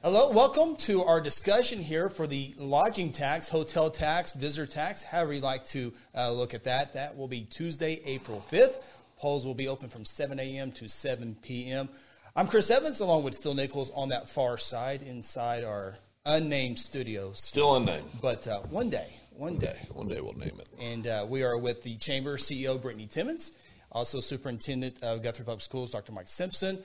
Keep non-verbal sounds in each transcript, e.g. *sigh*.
Hello, welcome to our discussion here for the lodging tax, hotel tax, visitor tax, however you like to uh, look at that. That will be Tuesday, April 5th. Polls will be open from 7 a.m. to 7 p.m. I'm Chris Evans, along with Phil Nichols on that far side inside our unnamed studios. Still unnamed. But uh, one day, one day. One day we'll name it. And uh, we are with the Chamber CEO, Brittany Timmons, also Superintendent of Guthrie Public Schools, Dr. Mike Simpson,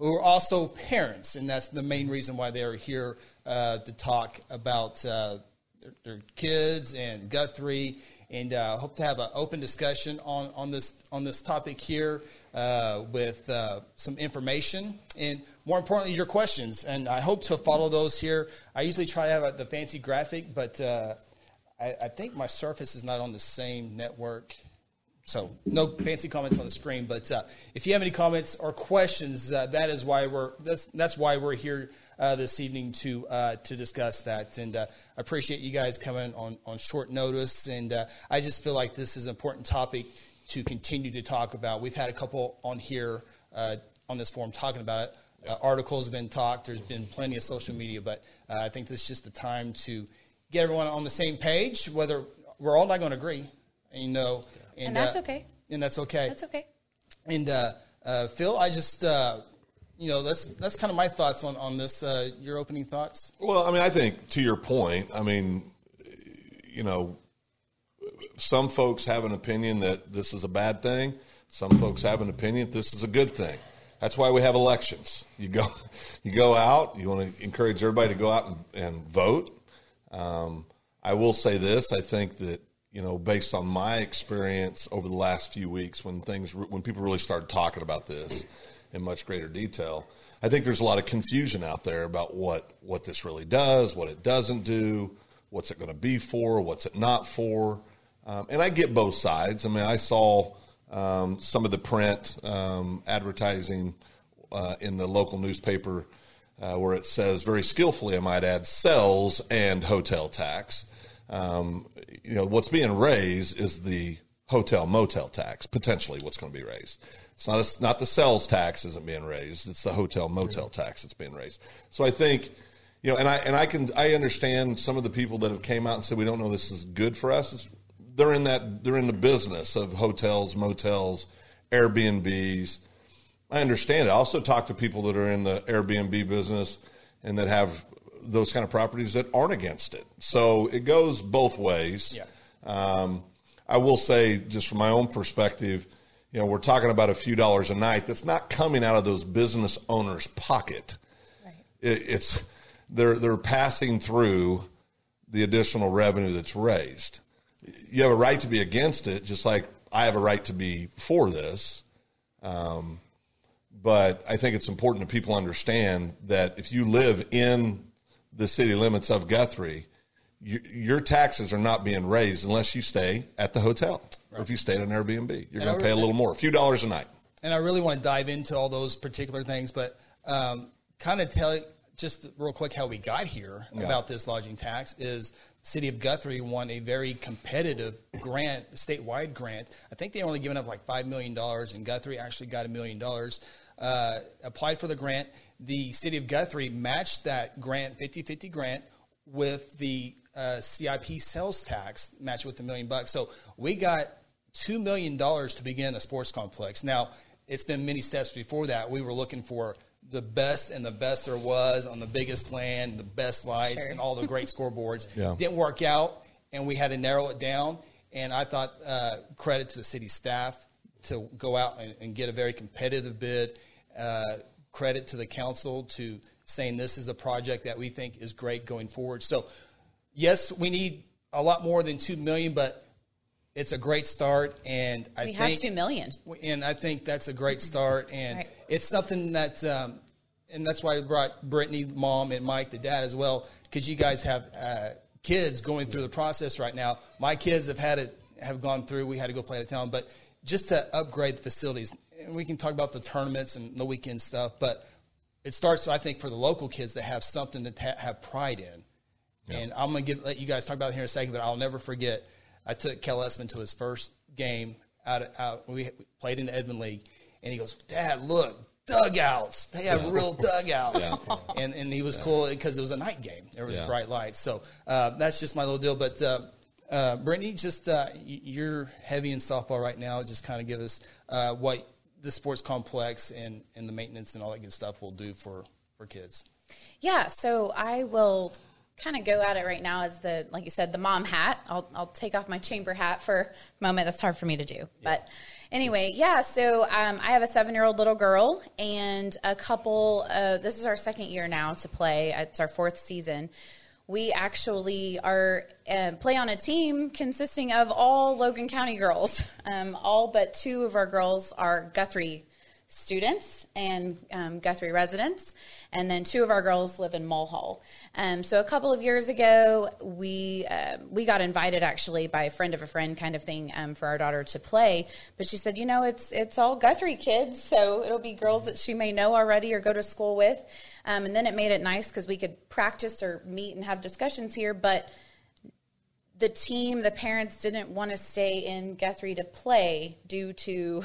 who are also parents, and that's the main reason why they are here uh, to talk about uh, their, their, kids and Guthrie, and uh, hope to have an open discussion on, on this on this topic here uh, with uh, some information and more importantly your questions. And I hope to follow those here. I usually try to have a, the fancy graphic, but uh, I, I think my Surface is not on the same network so no fancy comments on the screen, but uh, if you have any comments or questions, uh, that is why we're that's that's why we're here uh, this evening to uh, to discuss that. And uh, I appreciate you guys coming on on short notice. And uh, I just feel like this is an important topic to continue to talk about. We've had a couple on here on this forum talking about it. articles have been talked. There's been plenty of social media, but I think this is just the time to get everyone on the same page. Whether we're all not going to agree, you know. And, and that's uh, okay. And that's okay. That's okay. And uh, uh, Phil, I just uh, you know that's that's kind of my thoughts on on this. Uh, your opening thoughts? Well, I mean, I think to your point, I mean, you know, some folks have an opinion that this is a bad thing. Some folks have an opinion that this is a good thing. That's why we have elections. You go, *laughs* you go out. You want to encourage everybody to go out and, and vote. Um, I will say this: I think that you know, based on my experience over the last few weeks, when things, when people really started talking about this in much greater detail, I think there's a lot of confusion out there about what what this really does, what it doesn't do, what's it going to be for, what's it not for, um, and I get both sides. I mean, I saw um, some of the print um, advertising uh, in the local newspaper uh, where it says very skillfully, I might add, sales and hotel tax. Um, you know, what's being raised is the hotel motel tax, potentially what's going to be raised. It's not, a, not the sales tax isn't being raised. It's the hotel motel tax that's being raised. So I think, you know, and I, and I can, I understand some of the people that have came out and said, we don't know this is good for us. It's, they're in that, they're in the business of hotels, motels, Airbnbs. I understand it. I also talk to people that are in the Airbnb business and that have those kind of properties that aren't against it. So it goes both ways. Yeah. Um, I will say, just from my own perspective, you know, we're talking about a few dollars a night. That's not coming out of those business owners' pocket. Right. It, it's they're they're passing through the additional revenue that's raised. You have a right to be against it, just like I have a right to be for this. Um, but I think it's important that people understand that if you live in the city limits of Guthrie, you, your taxes are not being raised unless you stay at the hotel right. or if you stay at an Airbnb. You're going to pay a little more, a few dollars a night. And I really want to dive into all those particular things, but um, kind of tell just real quick how we got here yeah. about this lodging tax is city of Guthrie won a very competitive grant, statewide grant. I think they only given up like $5 million, and Guthrie actually got a million dollars. Uh, applied for the grant the city of Guthrie matched that grant, 50 50 grant, with the uh, CIP sales tax, matched with a million bucks. So we got $2 million to begin a sports complex. Now, it's been many steps before that. We were looking for the best and the best there was on the biggest land, the best lights, sure. and all the great *laughs* scoreboards. Yeah. Didn't work out, and we had to narrow it down. And I thought uh, credit to the city staff to go out and, and get a very competitive bid. Uh, credit to the council to saying this is a project that we think is great going forward. So, yes, we need a lot more than two million, but it's a great start, and I we think have two million, and I think that's a great start, and right. it's something that, um, and that's why I brought Brittany, mom, and Mike, the dad, as well, because you guys have uh, kids going through the process right now. My kids have had it, have gone through. We had to go play out of town, but just to upgrade the facilities and we can talk about the tournaments and the weekend stuff, but it starts, I think, for the local kids that have something to ta- have pride in. Yeah. And I'm going to let you guys talk about it here in a second, but I'll never forget. I took Kel Esmond to his first game out. Of, out we played in the Edmond League, and he goes, "Dad, look, dugouts. They have real dugouts. And, and he was cool because it was a night game. There was Yeah. bright lights. So uh, that's just my little deal. But uh, uh, Brittany, just uh, you're heavy in softball right now. Just kind of give us uh, what the sports complex and, and the maintenance and all that good stuff will do for, for kids. Yeah, so I will kind of go at it right now as the, like you said, the mom hat. I'll, I'll take off my chamber hat for a moment. That's hard for me to do. But anyway, yeah, so um, I have a seven year old little girl and a couple, uh, this is our second year now to play. It's our fourth season. We actually are uh, play on a team consisting of all Logan County girls. Um, all but two of our girls are Guthrie students and um, Guthrie residents, and then two of our girls live in Mulhall. Um, so a couple of years ago, we uh, we got invited actually by a friend of a friend kind of thing um, for our daughter to play. But she said, you know, it's it's all Guthrie kids, so it'll be girls that she may know already or go to school with. Um, and then it made it nice because we could practice or meet and have discussions here, but the team, the parents didn't want to stay in Guthrie to play due to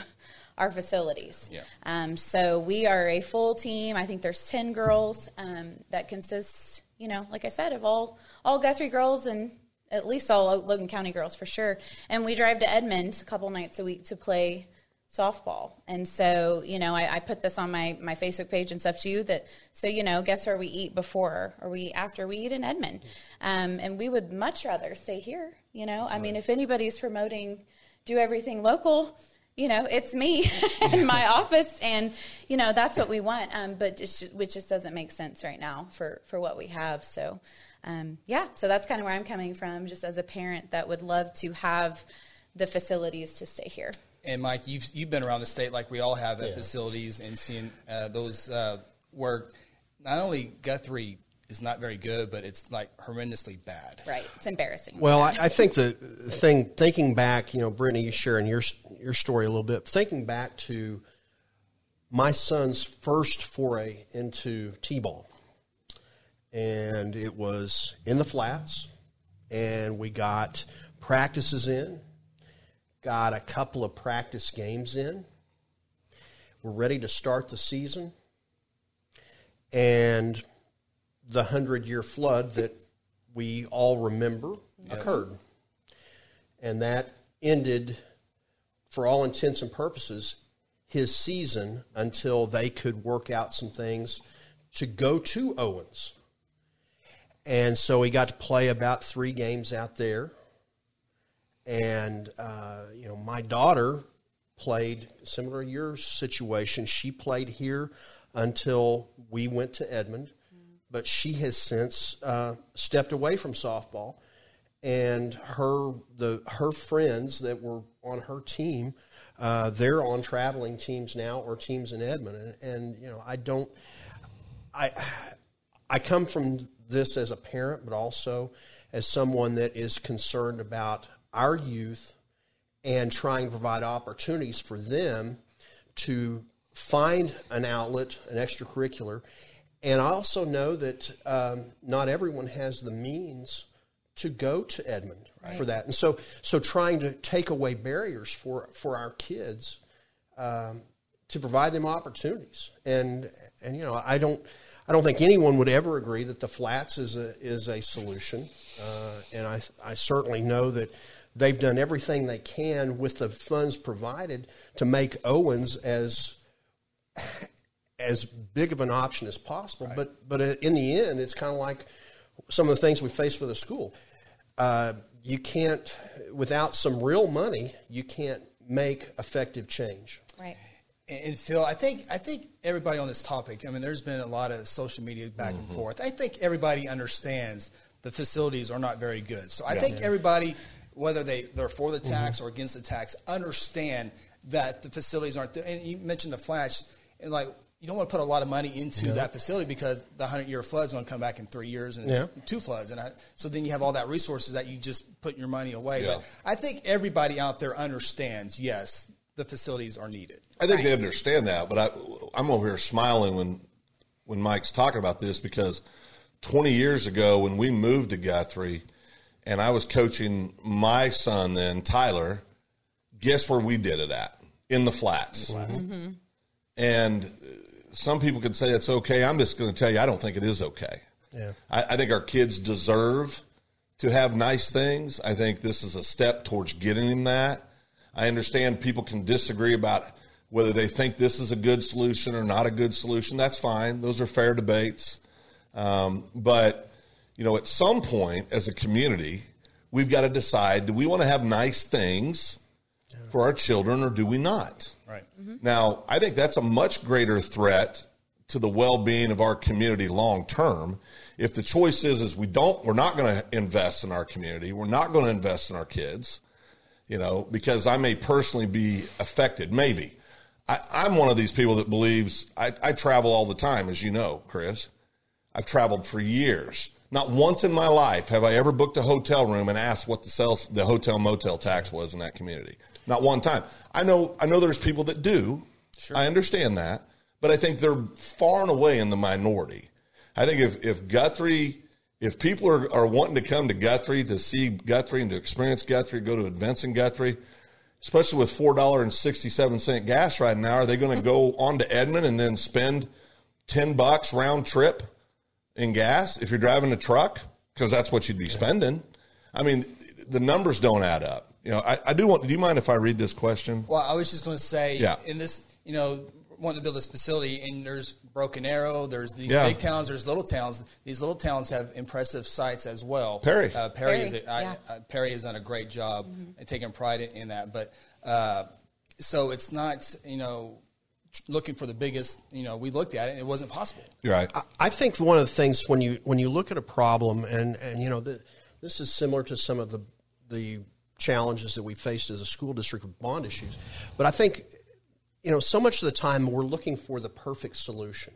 our facilities. Yeah. Um, so we are a full team. I think there's ten girls um, that consists, you know, like I said, of all all Guthrie girls and at least all Logan County girls for sure. And we drive to Edmond a couple nights a week to play softball. And so, you know, I, I put this on my, my Facebook page and stuff too that, so, you know, guess where we eat before or we after we eat in Edmond. Um, and we would much rather stay here, you know, I mean, if anybody's promoting do everything local, you know, it's me *laughs* in my office and, you know, that's what we want. Um, but just, which just doesn't make sense right now for, for what we have. So, um, yeah, so that's kind of where I'm coming from just as a parent that would love to have the facilities to stay here. And Mike, you've you've been around the state like we all have at facilities and seeing uh, those uh, where not only Guthrie is not very good, but it's like horrendously bad. Right. It's embarrassing. Well, I, I think the thing, thinking back, you know, Brittany, you sharing your your story a little bit. Thinking back to my son's first foray into t-ball, and it was in the flats, and we got practices in, got a couple of practice games in. We're ready to start the season, and the hundred year flood that we all remember occurred. And that ended, for all intents and purposes, his season until they could work out some things to go to Owens. And so he got to play about three games out there. And, uh, you know, my daughter played similar to your situation. She played here until we went to Edmond, but she has since uh, stepped away from softball. And her the her friends that were on her team, uh, they're on traveling teams now or teams in Edmond. And, and you know, I don't, I I come from this as a parent, but also as someone that is concerned about our youth and trying to provide opportunities for them to find an outlet, an extracurricular. And I also know that um, not everyone has the means to go to Edmond for that. And so, so trying to take away barriers for, for our kids um, to provide them opportunities. And, and, you know, I don't, I don't think anyone would ever agree that the flats is a, is a solution. Uh, and I, I certainly know that they've done everything they can with the funds provided to make Owens as as big of an option as possible. But but in the end, it's kind of like some of the things we face with a school. Uh, you can't without some real money, you can't make effective change. right. And Phil, I think I think everybody on this topic. I mean, there's been a lot of social media back and forth. I think everybody understands the facilities are not very good. So I think everybody, whether they they're for the tax or against the tax, understand that the facilities aren't. There. And you mentioned the flats, and like you don't want to put a lot of money into that facility because the hundred year flood is going to come back in three years and it's Yeah. two floods, and I, so then you have all that resources that you just put your money away. Yeah. But I think everybody out there understands. Yes, the facilities are needed. I think they understand that, but I, I'm over here smiling when when Mike's talking about this because 20 years ago when we moved to Guthrie and I was coaching my son then Tyler, guess where we did it at? In the flats. Mm-hmm. Mm-hmm. And some people could say it's okay. I'm just going to tell you, I don't think it is okay. Yeah. I, I think our kids deserve to have nice things. I think this is a step towards getting them that. I understand people can disagree about whether they think this is a good solution or not a good solution. That's fine. Those are fair debates. Um, but, you know, at some point as a community, we've got to decide do we want to have nice things for our children or do we not? Right. Mm-hmm. Now, I think that's a much greater threat to the well-being of our community long term. If the choice is is we don't we're not going to invest in our community, we're not going to invest in our kids, you know, because I may personally be affected, maybe. I, I'm one of these people that believes I, I travel all the time, as you know, Chris. I've traveled for years. Not once in my life have I ever booked a hotel room and asked what the sales, the hotel motel tax was in that community. Not one time. I know I know there's people that do. I understand that, but I think they're far and away in the minority. I think if if Guthrie, if people are, are wanting to come to Guthrie to see Guthrie and to experience Guthrie, go to events in Guthrie, especially with four dollar and sixty seven cent gas right now, are they going to go *laughs* on to Edmond and then spend ten bucks round trip in gas if you're driving a truck because that's what you'd be spending? I mean, the numbers don't add up. You know, I, I do want. Do you mind if I read this question? Well, I was just going to say, Yeah. in this, you know, wanting to build this facility, and there's Broken Arrow, there's these Yeah. big towns, there's little towns. These little towns have impressive sites as well. Perry. uh, Perry, Perry, is a, I, yeah. uh, Perry has done a great job and taking pride in, in that. But uh, so it's not, you know, looking for the biggest. You know, we looked at it, and it wasn't possible. You're right. I think one of the things when you when you look at a problem and and you know the, this is similar to some of the the challenges that we faced as a school district with bond issues, but I think you know so much of the time we're looking for the perfect solution,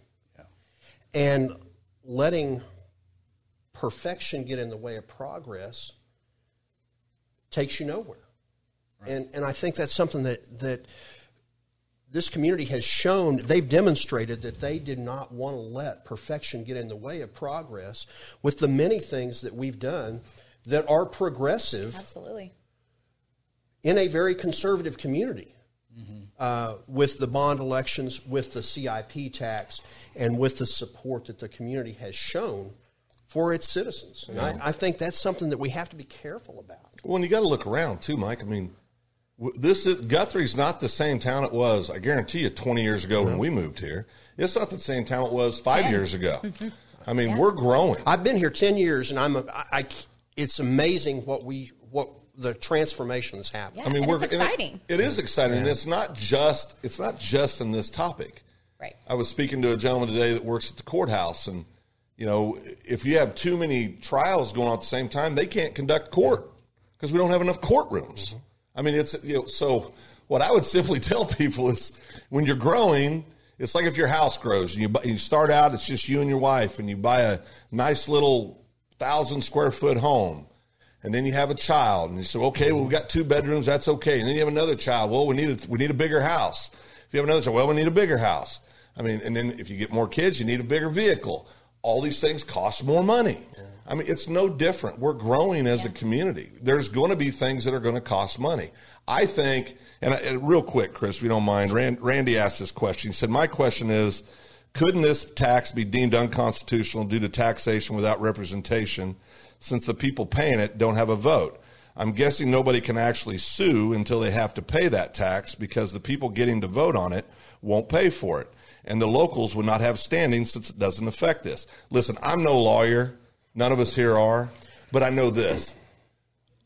and letting perfection get in the way of progress takes you nowhere. And and I think that's something that that this community has shown they've demonstrated that they did not want to let perfection get in the way of progress with the many things that we've done that are progressive Absolutely. In a very conservative community uh, with the bond elections, with the CIP tax, and with the support that the community has shown for its citizens. And I, I think that's something that we have to be careful about. Well, and you got to look around too, Mike. I mean, this is, Guthrie's not the same town it was. I guarantee you, twenty years ago when we moved here, it's not the same town it was five Ten. years ago. *laughs* I mean, we're growing. I've been here ten years, and I'm a, I, I- it's amazing what we what the transformation that's happened. Yeah, I mean, we're it's and it- exciting. it is exciting, and it's not just it's not just in this topic. Right. I was speaking to a gentleman today that works at the courthouse, and you know, if you have too many trials going on at the same time, they can't conduct court because we don't have enough courtrooms. Mm-hmm. I mean, it's you know, so what I would simply *laughs* tell people is when you're growing, it's like if your house grows and you you start out, it's just you and your wife, and you buy a nice little thousand square foot home. And then you have a child, and you say, "Okay, well, we've got two bedrooms. That's okay." And then you have another child. Well, we need a, we need a bigger house. If you have another child, well, we need a bigger house. I mean, and then if you get more kids, you need a bigger vehicle. All these things cost more money. I mean, it's no different. We're growing as a community. There's going to be things that are going to cost money. I think, and, I, and real quick, Chris, if you don't mind, Rand, Randy asked this question. He said, "My question is, couldn't this tax be deemed unconstitutional due to taxation without representation, since the people paying it don't have a vote?" I'm guessing nobody can actually sue until they have to pay that tax because the people getting to vote on it won't pay for it. And the locals would not have standing since it doesn't affect this. Listen, I'm no lawyer. None of us here are. But I know this.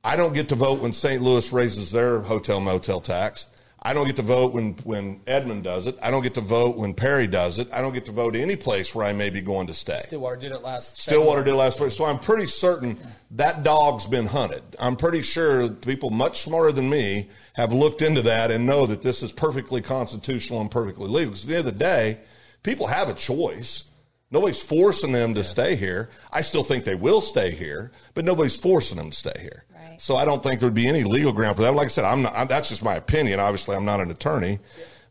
I don't get to vote when St. Louis raises their hotel motel tax. I don't get to vote when, when Edmond does it. I don't get to vote when Perry does it. I don't get to vote any place where I may be going to stay. Stillwater did it last. Stillwater did last week. So I'm pretty certain that dog's been hunted. I'm pretty sure people much smarter than me have looked into that and know that this is perfectly constitutional and perfectly legal. Because at the end of the day, people have a choice. Nobody's forcing them to stay here. I still think they will stay here, but nobody's forcing them to stay here. Right. So I don't think there would be any legal ground for that. Like I said, I'm not, I'm, that's just my opinion. Obviously, I'm not an attorney,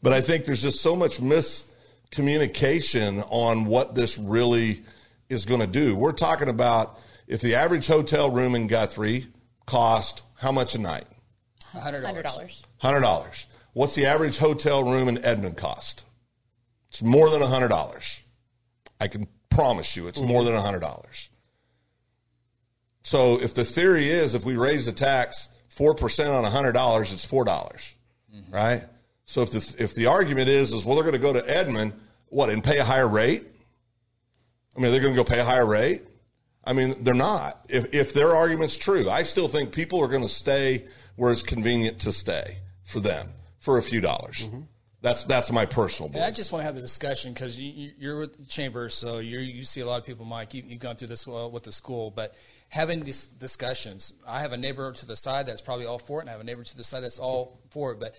but I think there's just so much miscommunication on what this really is going to do. We're talking about if the average hotel room in Guthrie cost how much a night? hundred Hundred dollars. dollars. Hundred dollars. What's the average hotel room in Edmond cost? It's more than hundred dollars. I can promise you, it's more than hundred dollars. So if the theory is if we raise the tax four percent on hundred dollars, it's four dollars, mm-hmm. right? So if the if the argument is is well they're going to go to Edmond, what and pay a higher rate? I mean, they're going to go pay a higher rate. I mean, they're not. If if their argument's true, I still think people are going to stay where it's convenient to stay for them for a few dollars. Mm-hmm. That's that's my personal And I just want to have the discussion because you, you're with the chamber, so you you see a lot of people, Mike. You, you've gone through this well with the school, but having these discussions, I have a neighbor to the side that's probably all for it, and I have a neighbor to the side that's all for it. But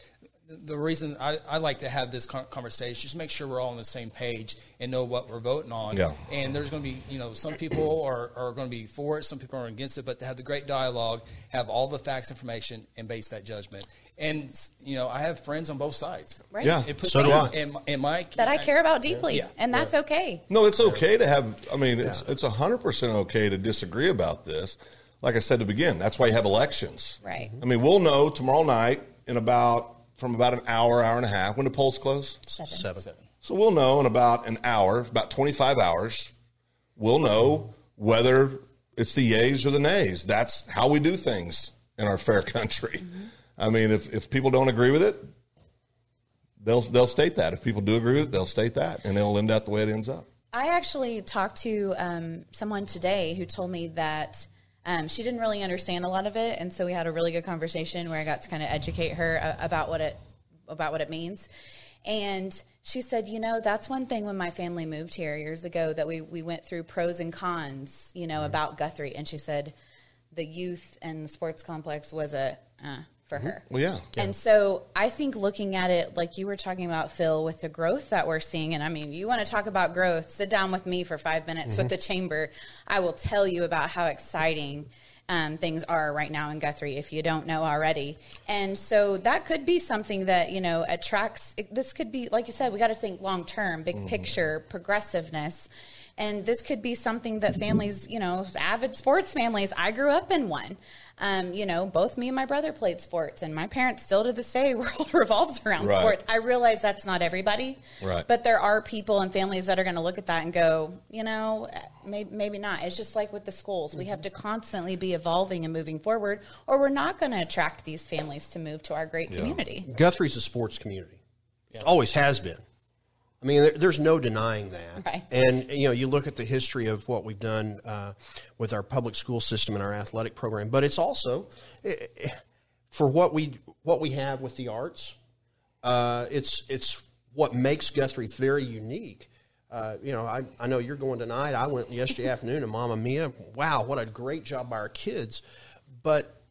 the- reason I, I like to have this con- conversation just make sure we're all on the same page and know what we're voting on. Yeah. And there's going to be, you know, some people are, are going to be for it, some people are against it, but to have the great dialogue, have all the facts, information, and base that judgment. And you know, I have friends on both sides. Right. Yeah. It puts So do me- I. And, and Mike That I care about deeply, Yeah. and that's okay. No, it's okay to have. I mean, it's it's hundred percent okay to disagree about this. Like I said to begin, that's why you have elections. Right. I mean, we'll know tomorrow night in about from about an hour, hour and a half when the polls close. Seven. Seven. So we'll know in about an hour, about 25 hours, we'll know whether it's the yays or the nays. That's how we do things in our fair country. Mm-hmm. I mean, if, if people don't agree with it, they'll, they'll state that. If people do agree with it, they'll state that, and it'll end up the way it ends up. I actually talked to um, someone today who told me that um, she didn't really understand a lot of it, and so we had a really good conversation where I got to kind of educate her about what it about what it means. And she said, you know, that's one thing when my family moved here years ago that we we went through pros and cons, you know, about Guthrie, and she said the youth and the sports complex was a uh, for mm-hmm. her. Well, yeah. And so I think looking at it like you were talking about, Phil, with the growth that we're seeing, and I mean, you want to talk about growth, sit down with me for five minutes with mm-hmm. the chamber. I will tell you about how exciting um, things are right now in Guthrie if you don't know already. And so that could be something that, you know, attracts, it- this could be, like you said, we got to think long term, big mm-hmm. picture, progressiveness. And this could be something that families, you know, avid sports families, I grew up in one. Um, you know, both me and my brother played sports, and my parents still to this day *laughs* world revolves around Right. sports. I realize that's not everybody, Right. but there are people and families that are going to look at that and go, you know, maybe, maybe not. It's just like with the schools. We have to constantly be evolving and moving forward, or we're not going to attract these families to move to our great community. Guthrie's a sports community. Always has been. I mean, there, there's no denying that. Right. And you know, you look at the history of what we've done uh, with our public school system and our athletic program, but it's also eh, eh, for what we what we have with the arts. Uh, it's it's what makes Guthrie very unique. Uh, you know, I, I know you're going tonight. I went yesterday *laughs* afternoon to Mamma Mia. Wow, what a great job by our kids! But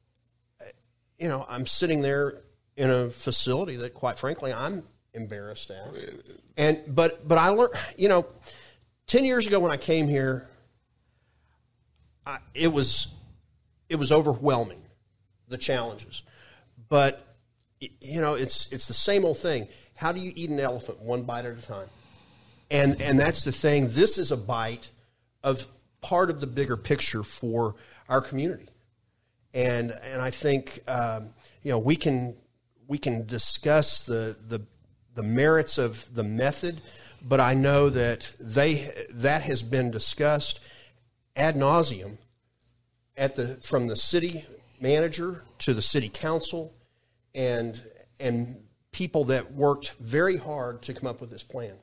you know, I'm sitting there in a facility that, quite frankly, I'm embarrassed at. And but but I learned, you know, ten years ago when I came here, I, it was it was overwhelming, the challenges. But you know, it's it's the same old thing. How do you eat an elephant one bite at a time? And and that's the thing. This is a bite of part of the bigger picture for our community and and I think um, you know we can we can discuss the the the merits of the method, but I know that they that has been discussed ad nauseum at the from the city manager to the city council and and people that worked very hard to come up with this plan.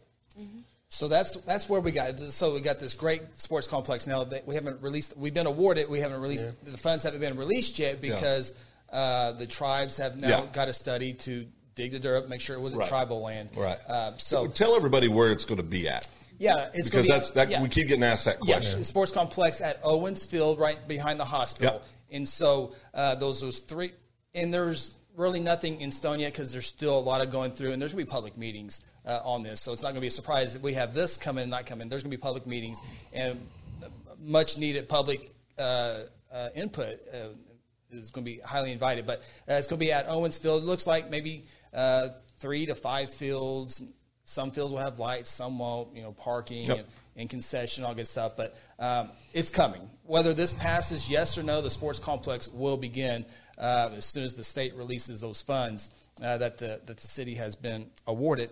So that's that's where we got. So we got this great sports complex now that we haven't released. We've been awarded. We haven't released. The funds haven't been released yet because uh, the tribes have now Yeah. got a study to dig the dirt up, make sure it wasn't Right. tribal land. Right. Uh, so Tell everybody where it's going to be at yeah, it's because be, that's that yeah. we keep getting asked that Yeah, question. the sports complex at Owens Field, right behind the hospital. Yep. And so uh, those those three, and there's really nothing in stone yet because there's still a lot of going through, and there's going to be public meetings uh, on this. So it's not going to be a surprise that we have this come in, not come in. There's going to be public meetings and much needed public uh, uh, input. Uh, is going to be highly invited, but uh, it's going to be at Owens Field. It looks like maybe uh, three to five fields. Some fields will have lights, some won't. You know, parking Yep. and, and concession, all good stuff. But um, it's coming. Whether this passes, yes or no, the sports complex will begin uh, as soon as the state releases those funds uh, that the that the city has been awarded.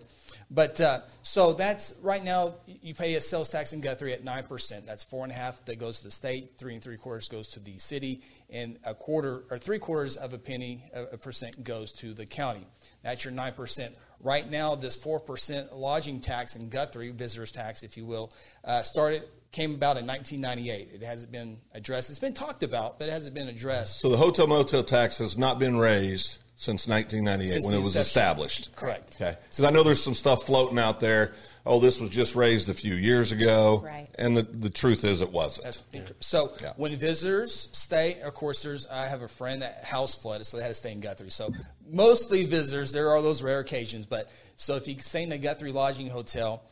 But uh, so that's right now you pay a sales tax in Guthrie at nine percent. That's four and a half that goes to the state, three and three quarters goes to the city, and a quarter or three quarters of a penny a percent goes to the county. That's your nine percent. Right now, this four percent lodging tax in Guthrie, visitors tax, if you will, uh, started came about in 1998. It hasn't been addressed. It's been talked about, but it hasn't been addressed. So the hotel motel tax has not been raised since 1998 Since when it was established. Correct. Okay. So I know there's some stuff floating out there. Oh, this was just raised a few years ago. Right. And the, the truth is it wasn't. That's inc- so Yeah. when visitors stay, of course, there's I have a friend that house flooded, so they had to stay in Guthrie. So mostly visitors. There are those rare occasions, but so if you stay in a Guthrie lodging hotel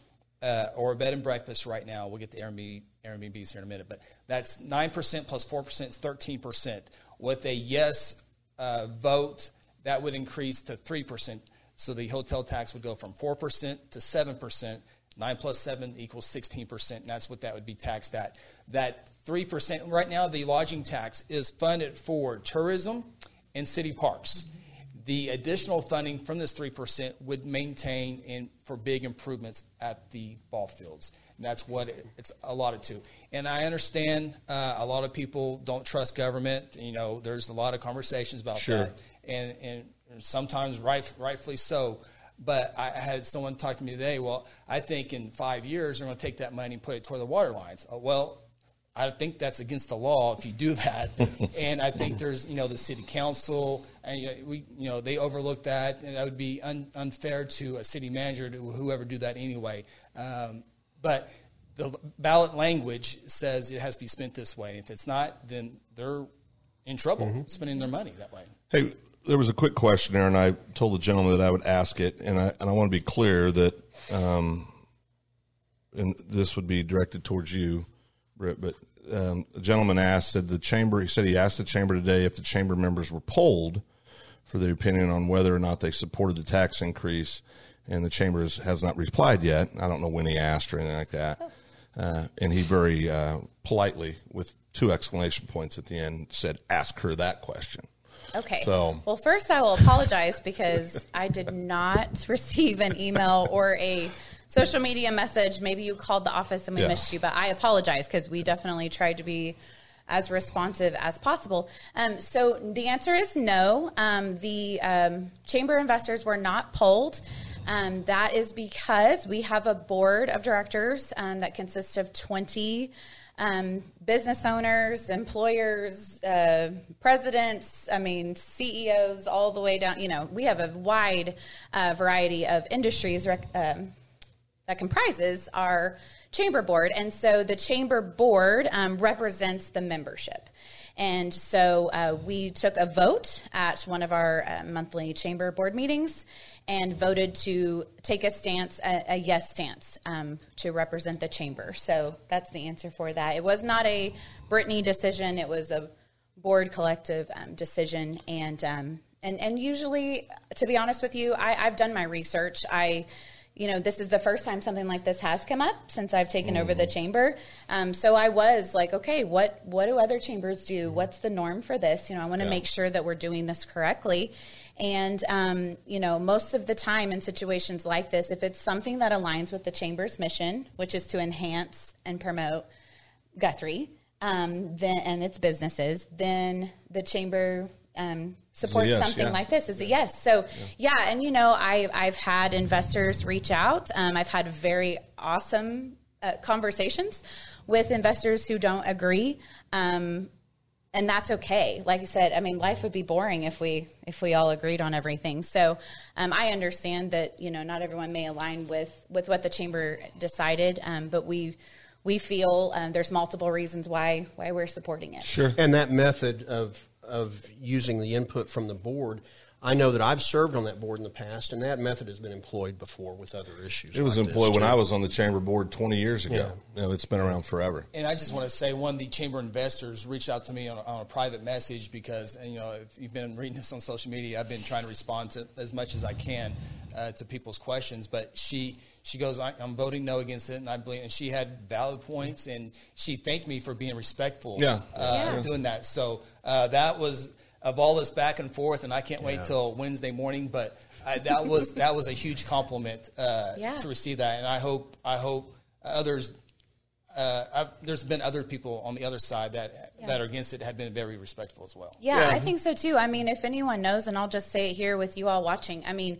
uh, or a bed and breakfast right now, we'll get the Airbnb Airbnbs here in a minute, but that's nine percent plus plus four percent is thirteen percent. With a yes uh, vote, that would increase to three percent. So the hotel tax would go from four percent to seven percent. Nine plus seven equals sixteen percent, and that's what that would be taxed at. That three percent right now, the lodging tax is funded for tourism and city parks. The additional funding from this three percent would maintain and for big improvements at the ball fields, and that's what it's allotted to. And I understand uh, a lot of people don't trust government. You know, there's a lot of conversations about Sure. that, and and sometimes right, rightfully so. But I had someone talk to me today. Well, I think in five years they're going to take that money and put it toward the water lines. Uh, Well, I think that's against the law if you do that. *laughs* and I think there's, you know, the city council, and you know, we, you know, they overlook that, and that would be un, unfair to a city manager to whoever do that anyway. Um, but the ballot language says it has to be spent this way. If it's not, then they're in trouble spending their money that way. Hey, there was a quick question there, and I told the gentleman that I would ask it, and I and I want to be clear that, um, and this would be directed towards you, Britt. But um, the gentleman asked, said the chamber. He said he asked the chamber today if the chamber members were polled for their opinion on whether or not they supported the tax increase, and the chamber has- has not replied yet. I don't know when he asked or anything like that. Uh, and he very uh, politely, with two exclamation points at the end, said, "Ask her that question." Okay. So- well, first I will apologize because I did not *laughs* receive an email or a social media message. Maybe you called the office and we Yeah. missed you, but I apologize because we definitely tried to be as responsive as possible. Um, so the answer is no. Um, the um, chamber investors were not polled. Um, that is because we have a board of directors um, that consists of 20 um, business owners, employers, uh, presidents, I mean, CEOs, all the way down. You know, we have a wide uh, variety of industries rec- um, that comprises our chamber board. And so the chamber board um, represents the membership. And so uh, we took a vote at one of our uh, monthly chamber board meetings and voted to take a stance, a, a yes stance, um, to represent the chamber. So that's the answer for that. It was not a Brittany decision, it was a board collective um, decision. And, um, and, and usually, to be honest with you, I, I've done my research. I you know, this is the first time something like this has come up since I've taken over the chamber. Um, so I was like, okay, what what do other chambers do? What's the norm for this? You know, I want to Yeah. make sure that we're doing this correctly. And um, you know, most of the time in situations like this, if it's something that aligns with the chamber's mission, which is to enhance and promote Guthrie, um, then and its businesses, then the chamber um, supports yes, something yeah. like this. Is a yes. So yeah, and you know, I I've had investors reach out. Um, I've had very awesome uh, conversations with investors who don't agree. Um, and that's okay. Like I said, I mean, life would be boring if we if we all agreed on everything. So um, I understand that you know not everyone may align with with what the chamber decided, um, but we we feel um, there's multiple reasons why why we're supporting it. Sure. And that method of of using the input from the board, I know that I've served on that board in the past, and that method has been employed before with other issues. It was like this, employed when. I was on the chamber board 20 years ago. Yeah. You know, it's been around forever. And I just want to say, one of the chamber investors reached out to me on a, on a private message because, and, you know, if you've been reading this on social media, I've been trying to respond to as much as I can uh, to people's questions. But she she goes, I, I'm voting no against it, and I believe, and she had valid points, and she thanked me for being respectful, Yeah. uh, Yeah. doing that. So uh, that was. Of all this back and forth, and I can't wait till Wednesday morning. But I, that was that was a huge compliment uh, Yeah. to receive that, and I hope I hope others. Uh, I've, there's been other people on the other side that Yeah. that are against it have been very respectful as well. Yeah, I think so too. I mean, if anyone knows, and I'll just say it here with you all watching, I mean,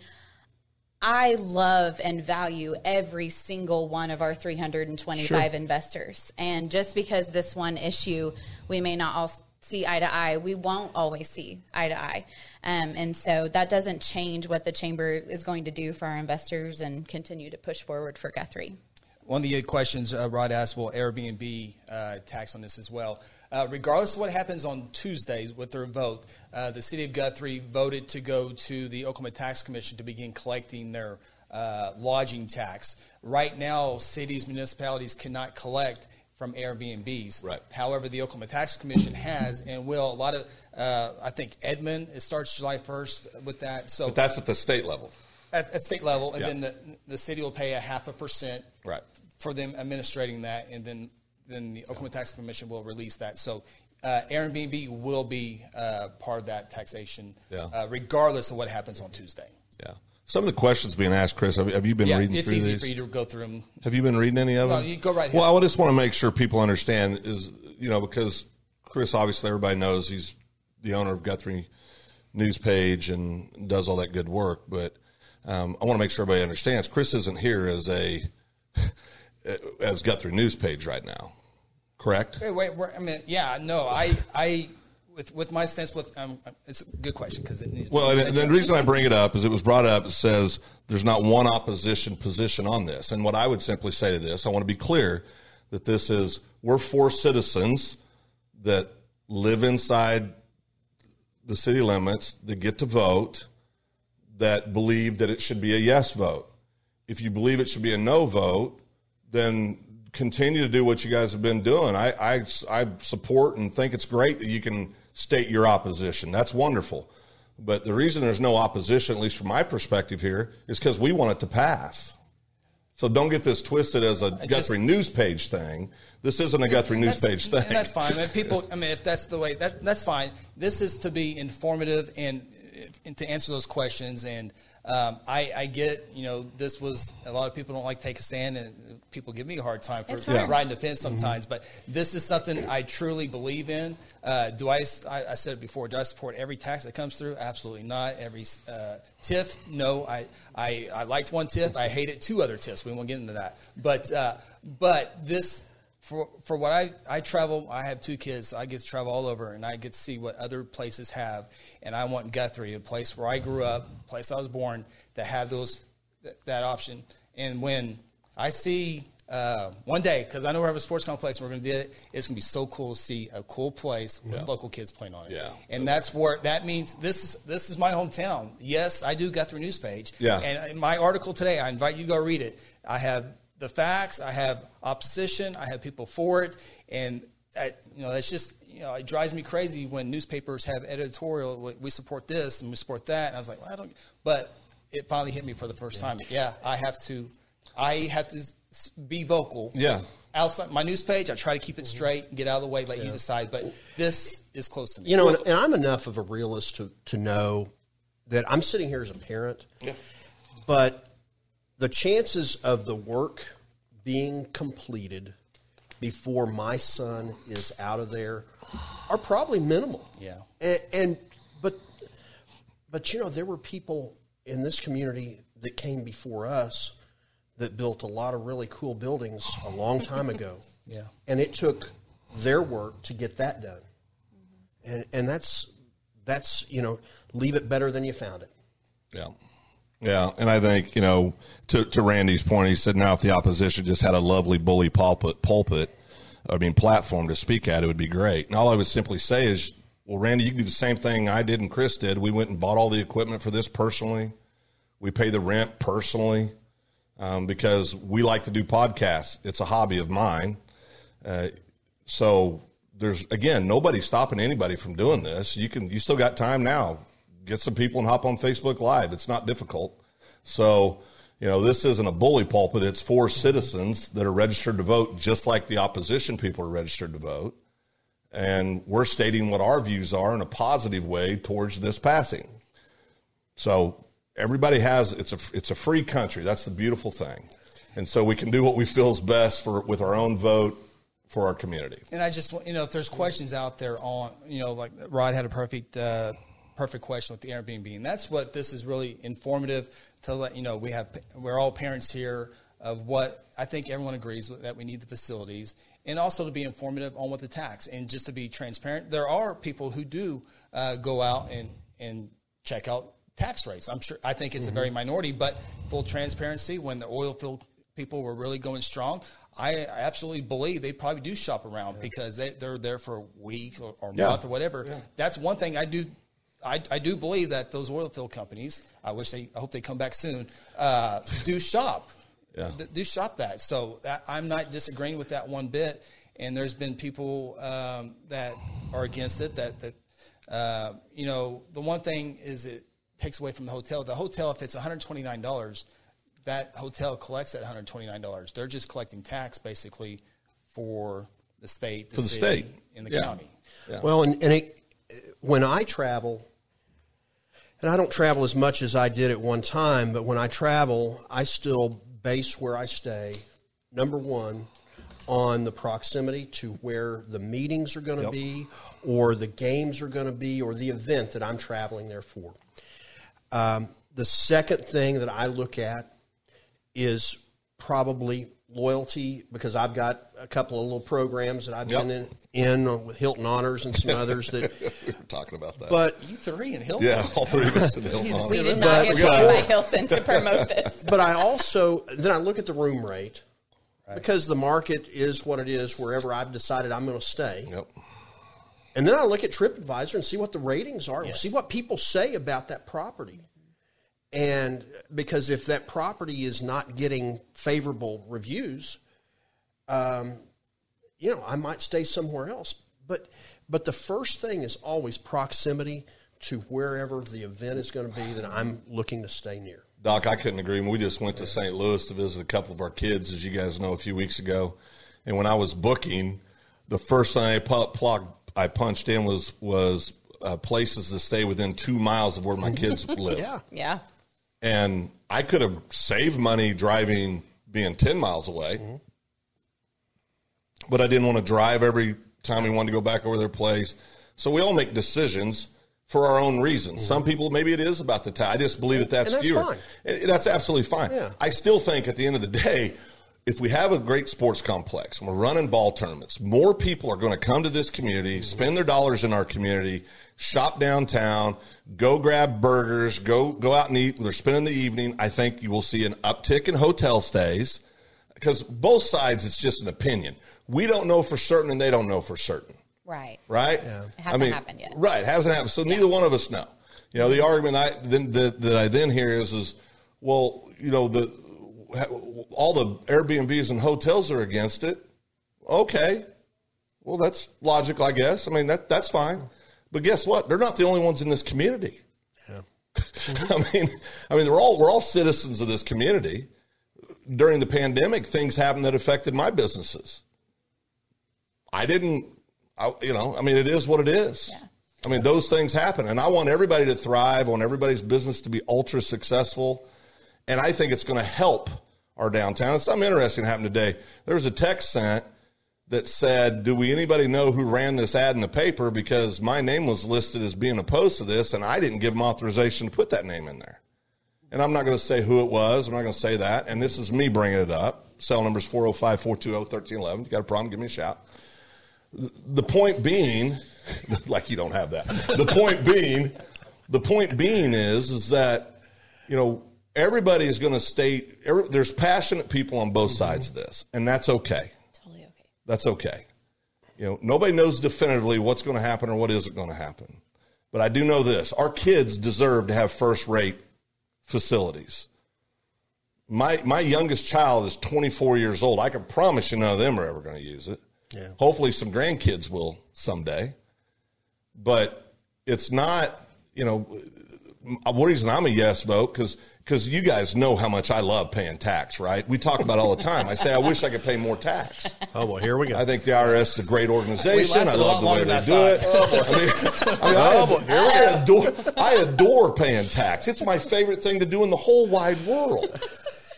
I love and value every single one of our 325 investors. And just because this one issue we may not all see eye to eye, we won't always see eye to eye. Um, and so that doesn't change what the chamber is going to do for our investors and continue to push forward for Guthrie. One of the questions uh, Rod asked, will Airbnb uh, tax on this as well? Uh, regardless of what happens on Tuesdays with their vote, uh, the city of Guthrie voted to go to the Oklahoma Tax Commission to begin collecting their uh, lodging tax. Right now, cities, municipalities cannot collect from Airbnbs. Right. However, the Oklahoma Tax Commission has and will. A lot of, uh, I think Edmond, it starts July 1st with that. So But that's at the state level. at, at state level, and Yeah. then the, the city will pay a half a percent Right. for them administrating that, and then then the Oklahoma Tax Commission will release that. So uh, Airbnb will be uh, part of that taxation, Yeah. uh, regardless of what happens on Tuesday. Yeah. Some of the questions being asked, Chris, have, have you been Yeah, reading it's through easy these? for you to go through them. Have you been reading any of them? No, you go right ahead. Well, I just want to make sure people understand is you know because Chris obviously everybody knows he's the owner of Guthrie News Page and does all that good work, but um, I want to make sure everybody understands Chris isn't here as a *laughs* as Guthrie News Page right now, correct? Wait, wait, wait, I mean, yeah, no, I, I, with with my stance with, um, it's a good question because it needs. Well, and, and the reason I bring it up is it was brought up. It says there's not one opposition position on this, and what I would simply say to this, I want to be clear that this is we're four citizens that live inside the city limits that get to vote that believe that it should be a yes vote. If you believe it should be a no vote, then continue to do what you guys have been doing. I, I, I support and think it's great that you can state your opposition. That's wonderful. But the reason there's no opposition, at least from my perspective here, is because we want it to pass. So don't get this twisted as a Guthrie news page thing. This isn't a Guthrie news page thing. *laughs* That's fine. I mean, people, I mean, if that's the way, that that's fine. This is to be informative and, and to answer those questions. And um, I, I get, you know, this was a lot of people don't like take a stand, and people give me a hard time for riding the fence sometimes. But this is something I truly believe in. Uh, do I, I? I said it before. Do I support every tax that comes through? Absolutely not. Every uh, TIF? No. I, I I liked one TIF. I hated two other TIFs. We won't get into that. But uh, but this for for what I I travel, I have two kids. So I get to travel all over, and I get to see what other places have. And I want Guthrie, a place where I grew up, a place I was born, to have those that, that option. And when I see uh, one day, because I know we have a sports complex, and we're going to do it. It's going to be so cool to see a cool place with local kids playing on it. Yeah. and that's where that means this is this is my hometown. Yes, I do Guthrie News Page. Yeah. and in my article today, I invite you to go read it. I have the facts. I have opposition. I have people for it, and I, you know it's just you know it drives me crazy when newspapers have editorial. "We- support this and we support that. And I was like, well, I don't. But it finally hit me for the first time. Yeah, I have to. I have to be vocal. Yeah. Outside my news page, I try to keep it mm-hmm. straight, get out of the way, let you decide. But this is close to me. You know, and, and I'm enough of a realist to, to know that I'm sitting here as a parent, yeah. but the chances of the work being completed before my son is out of there are probably minimal. Yeah. And, and but but you know, there were people in this community that came before us that built a lot of really cool buildings a long time ago. *laughs* Yeah. And it took their work to get that done. And and that's that's, you know, leave it better than you found it. Yeah. Yeah, and I think you know to to Randy's point, he said now if the opposition just had a lovely bully pulpit, pulpit, I mean platform to speak at, it would be great. And all I would simply say is, well, Randy, you can do the same thing I did and Chris did. We went and bought all the equipment for this personally. We pay the rent personally um, because we like to do podcasts. It's a hobby of mine. Uh, so there's again nobody stopping anybody from doing this. You can you still got time now. Get some people and hop on Facebook Live. It's not difficult. So you know this isn't a bully pulpit. It's for citizens that are registered to vote, just like the opposition people are registered to vote. and we're stating what our views are in a positive way towards this passing. So everybody has it's a it's a free country. That's the beautiful thing, and so we can do what we feel is best for with our own vote for our community. And I just, you know, if there's questions out there on, you know, like Rod had a perfect, uh, perfect question with the Airbnb, and that's what this is really informative to let you know. We have, we're all parents here of what I think everyone agrees with, that we need the facilities, and also to be informative on what the tax and just to be transparent. There are people who do uh, go out and and check out tax rates. I'm sure. I think it's mm-hmm. a very minority, but full transparency. When the oil field people were really going strong, I absolutely believe they probably do shop around yeah. because they, they're there for a week or, or yeah. month or whatever. Yeah. That's one thing I do. I, I do believe that those oil field companies. I wish they. I hope they come back soon. Uh, do shop. Yeah. do shop that. So that, I'm not disagreeing with that one bit. And there's been people um, that are against it. That that uh, you know the one thing is it takes away from the hotel. The hotel, if it's 129 dollars that hotel collects that $129. They're just collecting tax basically for the state, the for the state, in the yeah. county. Yeah. Well, and, and it, when I travel, and I don't travel as much as I did at one time, but when I travel, I still base where I stay. Number one, on the proximity to where the meetings are going to yep. be, or the games are going to be, or the event that I'm traveling there for. Um, the second thing that I look at is probably loyalty because I've got a couple of little programs that I've yep. been in, in uh, with Hilton Honors and some others that *laughs* we were talking about that. But you three in Hilton, yeah, all three of us in Hilton. Honors. *laughs* We did not but, get paid by Hilton to promote this. *laughs* But I also then I look at the room rate right. because the market is what it is wherever I've decided I'm going to stay. Yep. And then I look at TripAdvisor and see what the ratings are, yes. see what people say about that property. And because if that property is not getting favorable reviews, um, you know, I might stay somewhere else. But but the first thing is always proximity to wherever the event is going to be that I'm looking to stay near. Doc, I couldn't agree. We just went to St. Louis to visit a couple of our kids, as you guys know, a few weeks ago. And when I was booking, the first thing I, pu- I punched in was was uh, places to stay within two miles of where my kids *laughs* live. yeah, yeah. And I could have saved money driving being 10 miles away, mm-hmm. but I didn't want to drive every time we wanted to go back over their place. So we all make decisions for our own reasons. Mm-hmm. Some people, maybe it is about the time. I just believe that that's, that's fewer. Fine. That's absolutely fine. Yeah. I still think at the end of the day, if we have a great sports complex and we're running ball tournaments, more people are going to come to this community, spend their dollars in our community, shop downtown, go grab burgers, go go out and eat. They're spending the evening. I think you will see an uptick in hotel stays because both sides. It's just an opinion. We don't know for certain, and they don't know for certain. Right. Right. Yeah. It hasn't I mean, happened yet. Right. It hasn't happened. So yeah. neither one of us know. You know, the argument I then that, that I then hear is is well, you know the all the Airbnbs and hotels are against it. Okay, well that's logical, I guess. I mean that that's fine, but guess what? They're not the only ones in this community. Yeah. *laughs* I mean, I mean, they're all we're all citizens of this community. During the pandemic, things happened that affected my businesses. I didn't, I, you know, I mean, it is what it is. Yeah. I mean, those things happen, and I want everybody to thrive. I want everybody's business to be ultra successful, and I think it's going to help our downtown. And something interesting happened today. There was a text sent that said, "Do we anybody know who ran this ad in the paper? Because my name was listed as being opposed to this, and I didn't give them authorization to put that name in there." And I'm not going to say who it was. I'm not going to say that. And this is me bringing it up. Cell number is 405 420 1311. You got a problem? Give me a shout. The point being, *laughs* like you don't have that. The point being, the point being is, is that, you know, everybody is going to state every, there's passionate people on both mm-hmm. sides of this, and that's okay. Totally okay. That's okay. You know, nobody knows definitively what's going to happen or what isn't going to happen. But I do know this our kids deserve to have first rate facilities. My, my youngest child is 24 years old. I can promise you none of them are ever going to use it. Yeah. Hopefully, some grandkids will someday. But it's not, you know, uh, uh, uh, one reason I'm a yes vote because because you guys know how much I love paying tax, right? We talk about it all the time. I say I wish I could pay more tax. Oh well, here we go. I think the IRS is a great organization. lasted I a lot love the way they than I do it. I mean, I, *laughs* mean, Oh, boy, here we I adore, I adore paying tax. It's my favorite thing to do in the whole wide world.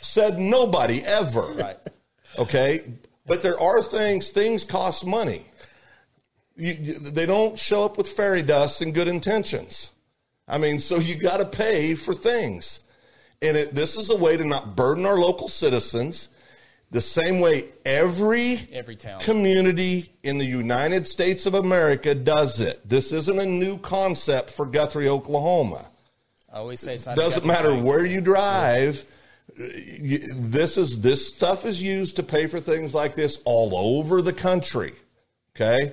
Said nobody ever. Right. Okay, but there are things. Things cost money. You, you, they don't show up with fairy dust and good intentions. I mean, so you got to pay for things, and it, this is a way to not burden our local citizens. The same way every Every town. community in the United States of America does it. This isn't a new concept for Guthrie, Oklahoma. I always say it's not. Doesn't matter thing. where you drive. you- This is this stuff is used to pay for things like this all over the country. Okay,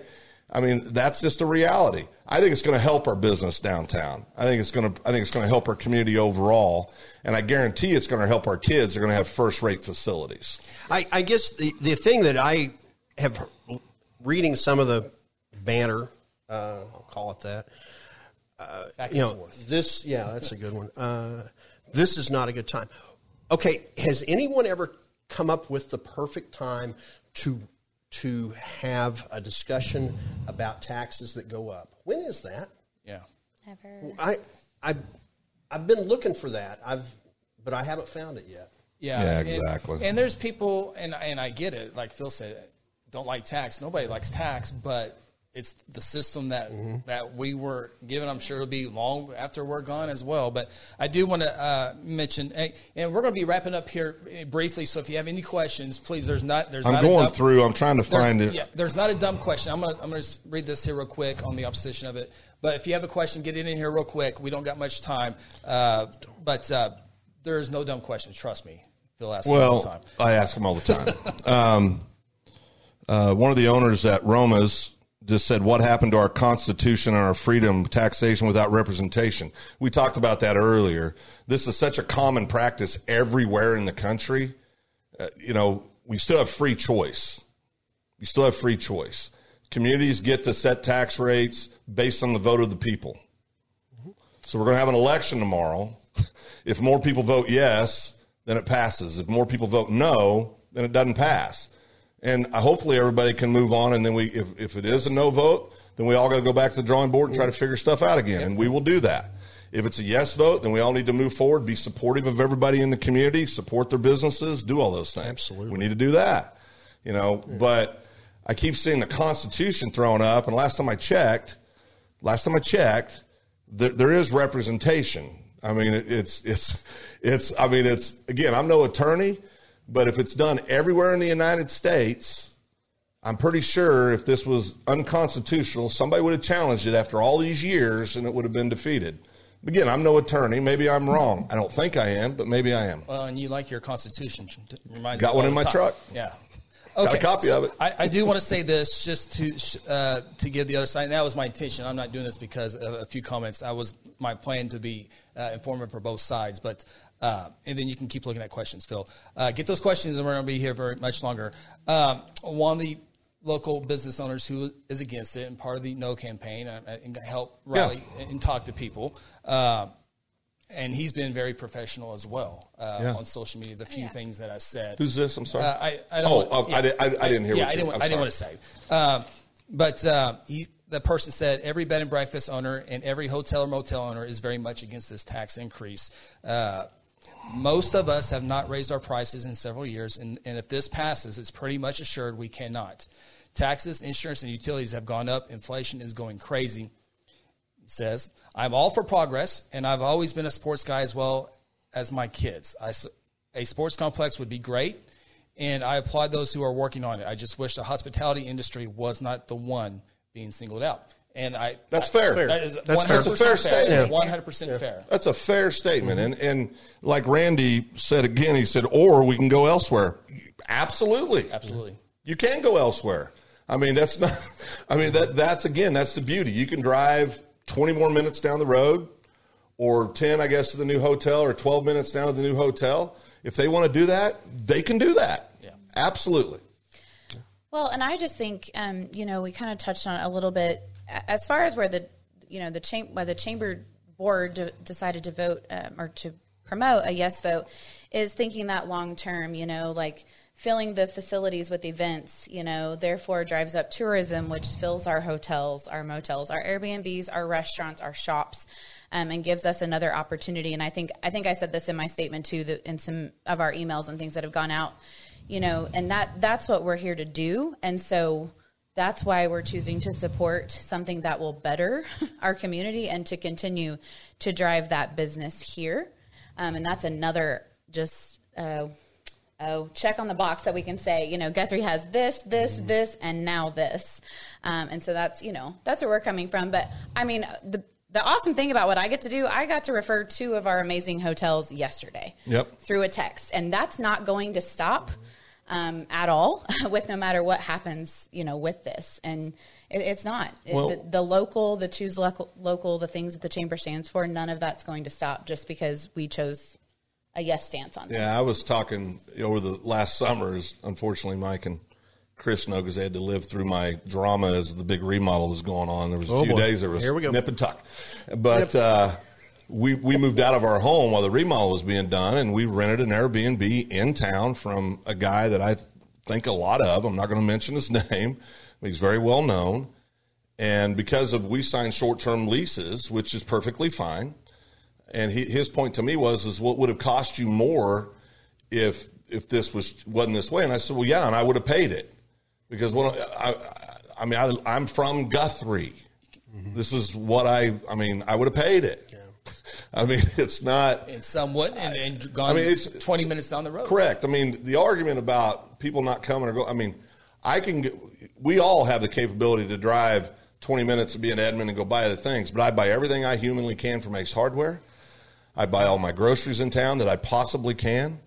I mean that's just a reality. I think it's going to help our business downtown. I think it's going to. I think it's going to help our community overall, and I guarantee it's going to help our kids. They're going to have first rate facilities. I, I guess the, the thing that I have reading some of the banner, uh, I'll call it that. Back You know, forth. this yeah, that's a good one. Uh, this is not a good time. Okay, has anyone ever come up with the perfect time to to have a discussion about taxes that go up? When is that? Yeah. Never. I I I've been looking for that. I've but I haven't found it yet. Yeah, Yeah, and- exactly. And, there's people, and and I get it. Like Phil said, don't like tax. Nobody likes tax, but it's the system that Mm-hmm. that we were given. I'm sure it'll be long after we're gone as well. But I do want to uh, mention, and we're going to be wrapping up here eh, briefly. So if you have any questions, please. There's not. There's I'm not a going dumb- through. I'm trying to find it. Yeah, there's not a dumb question. I'm gonna I'm gonna read this here real quick on the opposition of it. But if you have a question, get it in here real quick. We don't got much time. Uh, but uh, there's no dumb questions. Trust me. Phil asks me all the time. I ask them all the time. um, uh, one of the owners at Roma's just said, "What happened to our Constitution and our freedom, taxation without representation?" We talked about that earlier. This is such a common practice everywhere in the country. Uh, you know, we still have free choice. You still have free choice. Communities get to set tax rates based on the vote of the people. So we're going to have an election tomorrow. *laughs* If more people vote yes, then it passes. If more people vote no, then it doesn't pass. And hopefully everybody can move on. And then we, if, if it is a no vote, then we all got to go back to the drawing board and try to figure stuff out again. And we will do that. If it's a yes vote, then we all need to move forward, be supportive of everybody in the community, support their businesses, do all those things. Absolutely. We need to do that. You know, but I keep seeing the Constitution thrown up. And last time I checked, last time I checked, there, there is representation. I mean, it, it's it's it's. I mean, it's again. I'm no attorney, but if it's done everywhere in the United States, I'm pretty sure if this was unconstitutional, somebody would have challenged it after all these years, and it would have been defeated. Again, I'm no attorney. Maybe I'm wrong. I don't think I am, but maybe I am. Well, and you like your Constitution. Reminds Got one in my time. truck. Yeah. Got a copy of it. I, I do want to say this just to uh, to give the other side. And that was my intention. I'm not doing this because of a few comments. I was my plan to be uh, informative for both sides. But uh, and then you can keep looking at questions, Phil. Uh, get those questions, and we're going to be here very much longer. Um, one of the local business owners who is against it and part of the No campaign uh, and help rally and talk to people. Uh, and he's been very professional as well uh, Yeah. on social media. The few Yeah. things that I said. Who's this? I'm sorry. Uh, I, I don't Oh, want- oh, I di- I- I didn't hear Yeah, what I you- didn't. Want, I'm didn't want to say. Um, but uh, he, the person said every bed and breakfast owner and every hotel or motel owner is very much against this tax increase. Most of us have not raised our prices in several years, and, and if this passes, it's pretty much assured we cannot. Taxes, insurance, and utilities have gone up. Inflation is going crazy. He says, I'm all for progress, and I've always been a sports guy as well as my kids. I a sports complex would be great, and I applaud those who are working on it. I just wish the hospitality industry was not the one being singled out. And I That's fair. That is That's 100% fair. That's a fair statement. One hundred percent fair. That's a fair statement. And and like Randy said again, he said, or we can go elsewhere. Absolutely. Absolutely. You can go elsewhere. I mean, that's not *laughs* I mean that that's again, that's the beauty. You can drive twenty more minutes down the road or ten, I guess, to the new hotel or twelve minutes down to the new hotel. If they want to do that, they can do that. Yeah. Absolutely. Well, and I just think, um, you know, we kind of touched on it a little bit A- as far as where the, you know, the cham- where the chamber board de- decided to vote um, or to promote a yes vote is thinking that long term, you know, like filling the facilities with events, you know, therefore drives up tourism, which fills our hotels, our motels, our Airbnbs, our restaurants, our shops, um, and gives us another opportunity. And I think I think I said this in my statement too, that in some of our emails and things that have gone out, you know, and that that's what we're here to do. And so that's why we're choosing to support something that will better *laughs* our community and to continue to drive that business here. Um, and that's another just uh, oh, check on the box that we can say, you know, Guthrie has this, this, mm-hmm. this, and now this. Um, and so that's, you know, that's where we're coming from. But I mean, the, the awesome thing about what I get to do, I got to refer two of our amazing hotels yesterday. Yep. Through a text. And that's not going to stop um, at all *laughs* with no matter what happens, you know, with this. And it, it's not well, the, the, local, the choose local, local, the things that the chamber stands for. None of that's going to stop just because we chose a yes stance on this. Yeah, I was talking over the last summers. Unfortunately, Mike and Chris know because they had to live through my drama as the big remodel was going on. There was a oh few boy. days there was Here we go. nip and tuck, but. Yep. Uh, we, we moved out of our home while the remodel was being done, and we rented an Airbnb in town from a guy that I think a lot of. I'm not going to mention his *laughs* name. He's very well known. And because of we signed short term leases, which is perfectly fine. And he, his point to me was, is what would have cost you more if if this was wasn't this way? And I said, well, yeah, and I would have paid it because I, I, I mean, I, am from Guthrie. Mm-hmm. This is what I, I mean, I would have paid it. I mean, *laughs* it's not. And somewhat, and, and gone I mean, it's 20 minutes down the road. Correct. I mean, the argument about people not coming or going, I mean, I can get, we all have the capability to drive 20 minutes to be in Edmond and go buy other things, but I buy everything I humanly can from Ace Hardware. I buy all my groceries in town that I possibly can.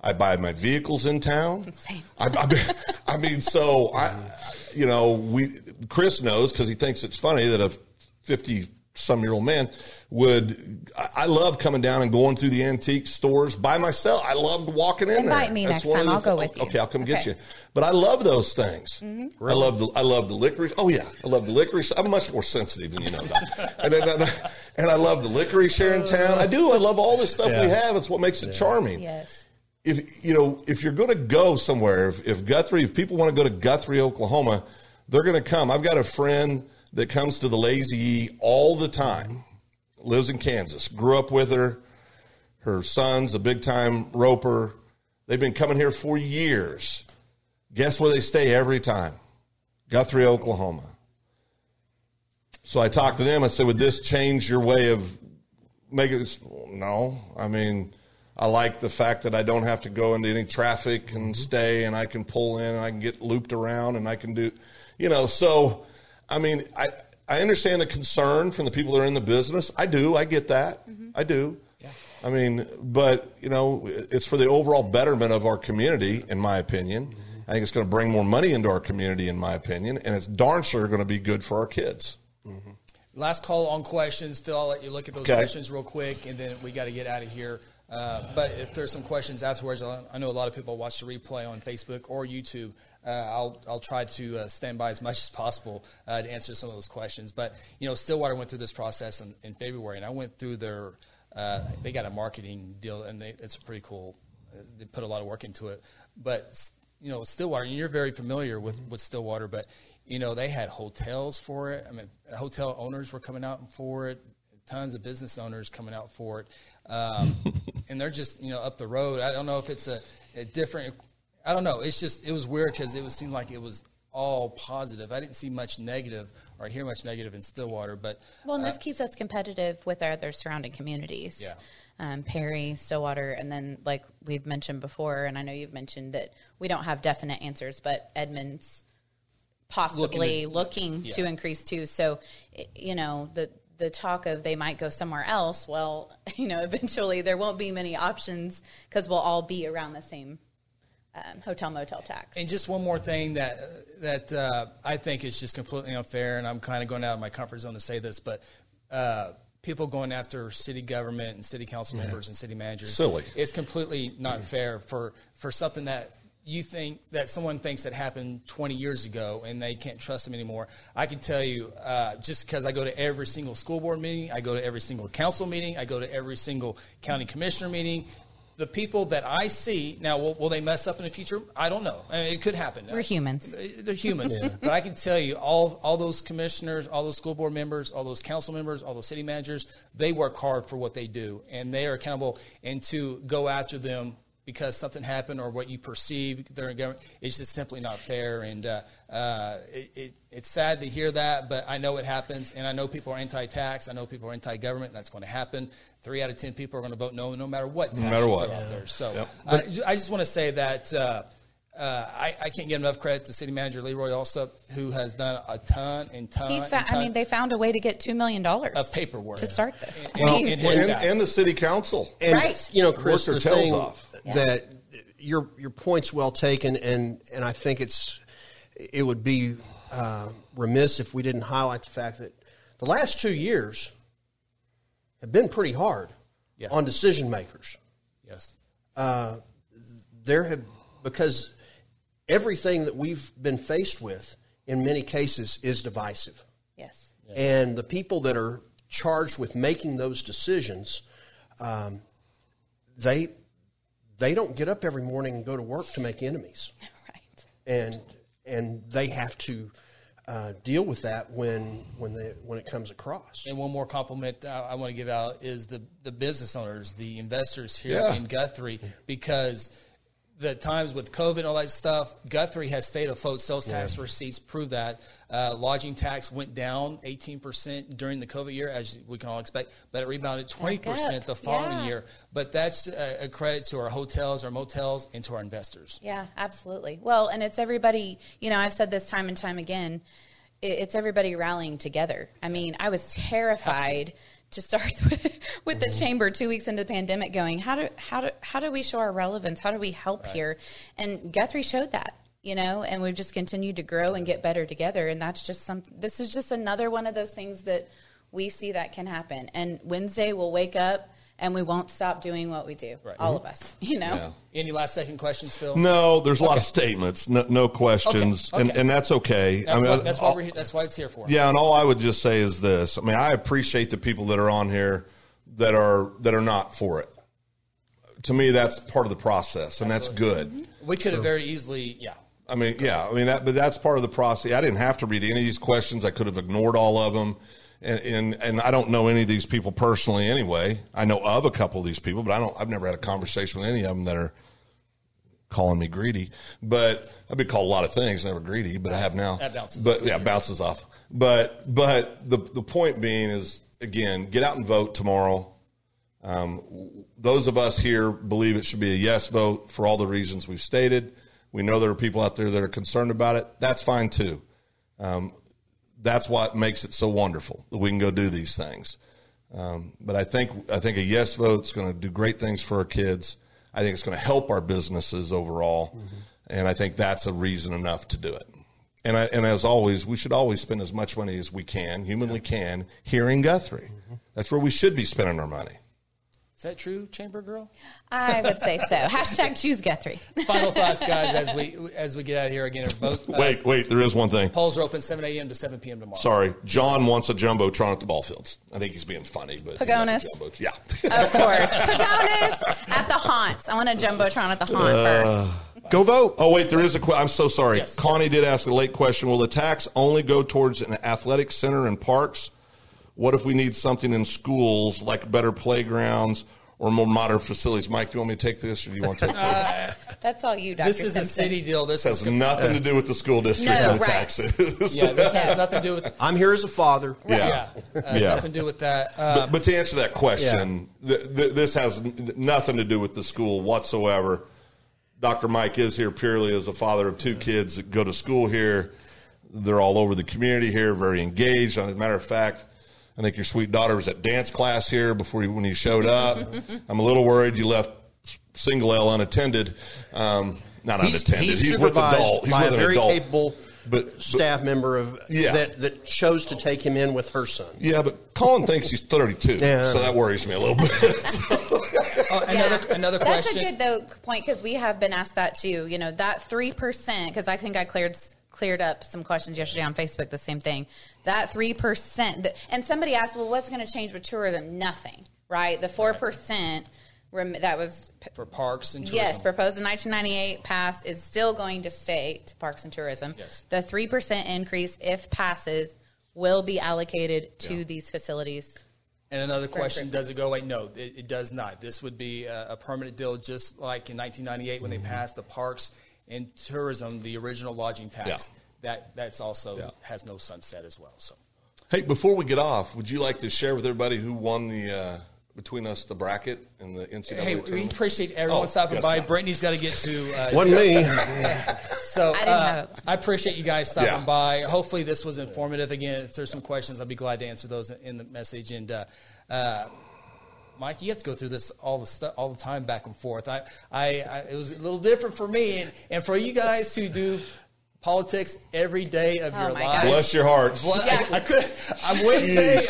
I buy my vehicles in town. *laughs* Same. I, I, mean, I mean, so I, you know, we Chris knows because he thinks it's funny that a 50 some year old man would I love coming down and going through the antique stores by myself. I loved walking in Invite there. me That's next time. I'll go with you. Okay, I'll come okay. get you. But I love those things. Mm-hmm. Really? I love the I love the licorice. Oh yeah, I love the licorice. I'm much more sensitive than you know. and, then, *laughs* and I love the licorice here in town. I do. I love all this stuff yeah. we have. It's what makes it yeah. charming. Yes. If you know, if you're going to go somewhere, if, if Guthrie, if people want to go to Guthrie, Oklahoma, they're going to come. I've got a friend that comes to the Lazy E all the time. Lives in Kansas. Grew up with her. Her son's a big time roper. They've been coming here for years. Guess where they stay every time? Guthrie, Oklahoma. So I talked to them. I said, Would this change your way of making this? No. I mean, I like the fact that I don't have to go into any traffic and mm-hmm. stay and I can pull in and I can get looped around and I can do, you know, so I mean, I I understand the concern from the people that are in the business. I do. I get that. Mm-hmm. I do. Yeah. I mean, but you know, it's for the overall betterment of our community, in my opinion. Mm-hmm. I think it's going to bring more money into our community, in my opinion, and it's darn sure going to be good for our kids. Mm-hmm. Last call on questions, Phil. I'll let you look at those okay. questions real quick, and then we got to get out of here. Uh, but if there's some questions afterwards, I know a lot of people watch the replay on Facebook or YouTube. Uh, I'll I'll try to uh, stand by as much as possible uh, to answer some of those questions. But you know, Stillwater went through this process in, in February, and I went through their. Uh, they got a marketing deal, and they, it's pretty cool. They put a lot of work into it. But you know, Stillwater, and you're very familiar with with Stillwater, but you know, they had hotels for it. I mean, hotel owners were coming out for it. Tons of business owners coming out for it, um, and they're just you know up the road. I don't know if it's a, a different I don't know. It's just it was weird because it was seemed like it was all positive. I didn't see much negative or hear much negative in Stillwater, but well, and this uh, keeps us competitive with our other surrounding communities. Yeah. Um, Perry, Stillwater, and then like we've mentioned before, and I know you've mentioned that we don't have definite answers, but Edmond's possibly looking, looking yeah. to increase too. So, you know, the the talk of they might go somewhere else. Well, *laughs* you know, eventually there won't be many options because we'll all be around the same um, hotel motel tax. And just one more thing that that uh, I think is just completely unfair, and I'm kind of going out of my comfort zone to say this, but uh, people going after city government and city council members yeah. and city managers, silly. It's completely not fair for for something that you think that someone thinks that happened 20 years ago and they can't trust them anymore. I can tell you, uh, just because I go to every single school board meeting, I go to every single council meeting, I go to every single county commissioner meeting. The people that I see now, will, will they mess up in the future? I don't know. I mean, it could happen. We're humans. They're humans, *laughs* but I can tell you, all all those commissioners, all those school board members, all those council members, all those city managers, they work hard for what they do, and they are accountable. And to go after them because something happened or what you perceive in government, it's just simply not fair. And uh, uh, it, it, it's sad to hear that, but I know it happens, and I know people are anti-tax. I know people are anti-government. And that's going to happen. Three out of ten people are going to vote no, no matter what. No matter what. Out there. So Yep. I, I just want to say that. Uh, uh, I, I can't give enough credit to City Manager Leroy Alsup, who has done a ton and ton. He and ton I mean, they found a way to get $2 million of paperwork to start this. And- I mean, and and, and the city council. And Right. you know, Chris, Work the their thing off. that your your point's well taken, and and I think it's it would be uh, remiss if we didn't highlight the fact that the last two years have been pretty hard Yeah. on decision makers. yes, There have because everything that we've been faced with in many cases is divisive. yes. And the people that are charged with making those decisions, um, they they don't get up every morning and go to work to make enemies, *laughs* Right. and and they have to uh, deal with that when when they when it comes across. And one more compliment I, I want to give out is the the business owners, the investors here Yeah. in Guthrie, because the times with COVID and all that stuff, Guthrie has stayed afloat. Sales tax receipts prove that. Uh, lodging tax went down 18% during the COVID year, as we can all expect, but it rebounded 20% the following Yeah. year. But that's a, a credit to our hotels, our motels, and to our investors. Yeah, absolutely. Well, and it's everybody, you know, I've said this time and time again, i- it's everybody rallying together. I mean, I was terrified to start with, *laughs* with the chamber two weeks into the pandemic going, how do, how do, how do we show our relevance? How do we help here? And Guthrie showed that. You know, and we've just continued to grow and get better together. And that's just some, this is just another one of those things that we see that can happen. And Wednesday we'll wake up and we won't stop doing what we do. Right. All of us, you know? Yeah. Any last second questions, Phil? No, there's a lot of statements, no, no questions, Okay, And, okay. and that's okay. That's, I mean, what, that's, why all- we're here, that's why it's here for. Yeah, and all I would just say is this. I mean, I appreciate the people that are on here that are that are not for it. To me, that's part of the process, and that's good. Mm-hmm. We could have very easily, yeah. I mean, yeah, I mean, that, but that's part of the process. I didn't have to read any of these questions. I could have ignored all of them, and, and and I don't know any of these people personally anyway. I know of a couple of these people, but I don't. I've never had a conversation with any of them that are calling me greedy. But I've been called a lot of things, never greedy, but I have now. That bounces But yeah, bounces off. But but the the point being is again, get out and vote tomorrow. Um, those of us here believe it should be a yes vote for all the reasons we've stated. We know there are people out there that are concerned about it. That's fine too. Um, that's what makes it so wonderful that we can go do these things. Um, but I think I think a yes vote is going to do great things for our kids. I think it's going to help our businesses overall, and I think that's a reason enough to do it. And I, and as always, we should always spend as much money as we can, humanly can, here in Guthrie. That's where we should be spending our money. Is that true, Chamber Girl? I would say so. *laughs* Hashtag choose Guthrie. Final thoughts, guys, as we *laughs* as we get out of here again. Both uh, Wait, wait, there is one thing. polls are open 7 a.m. to 7 p.m. tomorrow. Sorry, John wants a jumbotron at the ball fields. I think he's being funny, but he'd like a Pagonis. jumbo- yeah. Of course. Pagonis at the haunts. I want a Jumbotron at the haunt first. Go vote. Oh wait, there is a. que- I'm so sorry. Yes, Connie did ask a late question. Will the tax only go towards an athletic center and parks? What if we need something in schools like better playgrounds or more modern facilities? Mike, do you want me to take this, or do you want to take this? That's all you, Dr. This is a city deal. This This is has nothing to do with the school district No, and the right. taxes. yeah. This has *laughs* nothing to do with *laughs* I'm here as a father. yeah. Uh, Yeah. Nothing to do with that. Uh, but, but to answer that question, th- th- this has n- nothing to do with the school whatsoever. Dr. Mike is here purely as a father of two kids that go to school here. They're all over the community here, very engaged. As a matter of fact, I think your sweet daughter was at dance class here before you, when you showed up. *laughs* I'm a little worried you left single L unattended. Um, not He's, unattended. he's, He's, with supervised adult. He's by with a an very adult. capable But- but- staff member of Yeah. that that chose to take him in with her son. Yeah, but Colin thinks he's 32, Yeah. so that worries me a little bit. *laughs* Oh, another, another That's a good though point because we have been asked that too. You know that three percent because I think I cleared cleared up some questions yesterday on Facebook. The same thing. That three percent, and somebody asked, "Well, what's going to change with tourism?" Nothing, right? The four percent that was for parks and tourism. Yes, proposed in 1998, passed is still going to stay to parks and tourism. Yes. The 3% increase, if passes, will be allocated to Yeah. these facilities. And another question. Does it go away? No, it, it does not. This would be a, a permanent deal, just like in 1998 when they mm-hmm. passed the parks and tourism, the original lodging tax. Yeah. That that's also Yeah. has no sunset as well. So Hey, before we get off, would you like to share with everybody who won the uh, between us the bracket and the NCAA hey, we appreciate everyone Oh, stopping yes, by. ma'am. Brittany's got to get to. Uh, *laughs* Wasn't me. *laughs* So I uh, have. I appreciate you guys stopping Yeah. by. Hopefully, this was informative. Again, if there's some questions, I'll be glad to answer those in the message. And uh, uh, Mike, you have to go through this all the stuff all the time, back and forth. I, I, I, it was a little different for me, and, and for you guys who do politics every day of Oh your life. gosh. Bless your hearts. Well, Yeah. I, I could. Uh, I'm Wednesday.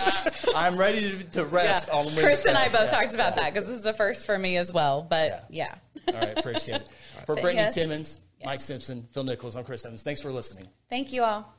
I, am ready to, to rest Yeah. on Wednesday. Chris and I both Yeah. talked about that because this is the first for me as well. But yeah. All right, appreciate it. *laughs* For Brittany you. Timmons, Yes. Mike Simpson, Phil Nichols, I'm Chris Evans. Thanks for listening. Thank you all.